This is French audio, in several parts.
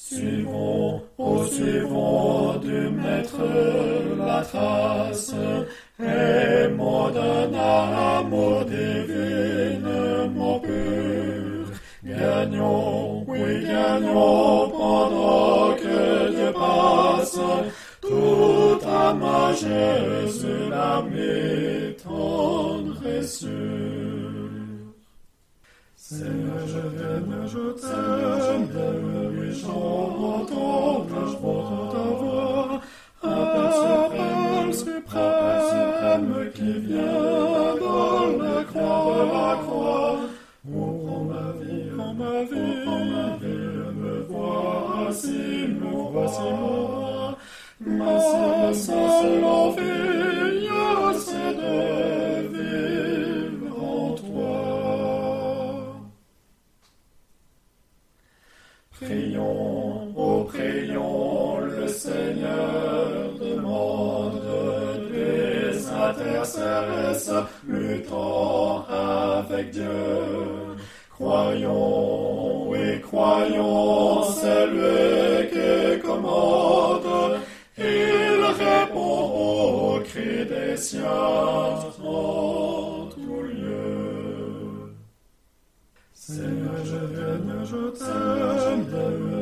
Suivons, oh suivons du maître la trace, aimons d'un amour divinement pur. Gagnons, oui gagnons pendant que Dieu passe, tout à ma Jésus l'ami tendre et. Seigneur, je viens, je t'aime, oui, j'entends, je porte ta voix, appel suprême, suprême qui vient dans la croix, la croix. Oh, prends ma vie, prends ma vie, prends ma vie, me voici, me voici moi, ma seule Prions, oh prions, le Seigneur demande des intercesses, luttons avec Dieu. Croyons, oui, croyons, c'est lui qui commande, il répond au cri des siens Seigneur, je viens, je t'aime,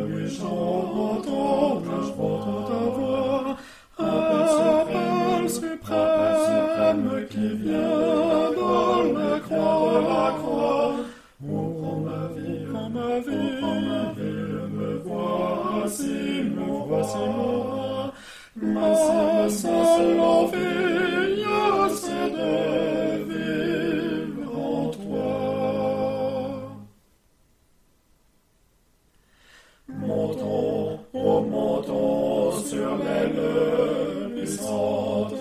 oui, j'entends, je porte ta voix, appel suprême qui vient dans la croix, la croix. Oh, prends ma vie, prends ma vie, prends ma vie, me voici, me voici moi, ma seule envie, l'aile puissante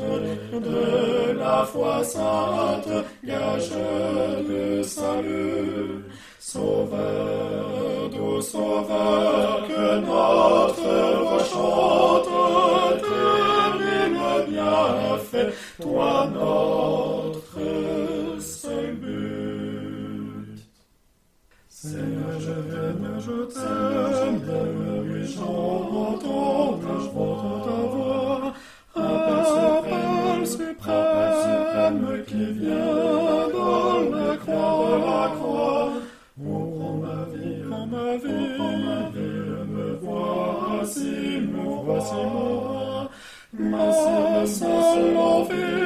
de la foi sainte, gage de salut. Sauveur, doux sauveur, que notre voix chante, le bienfait, toi notre seul but. Seigneur, je viens, je t'aime, voici, me voici moi, ma seule envie,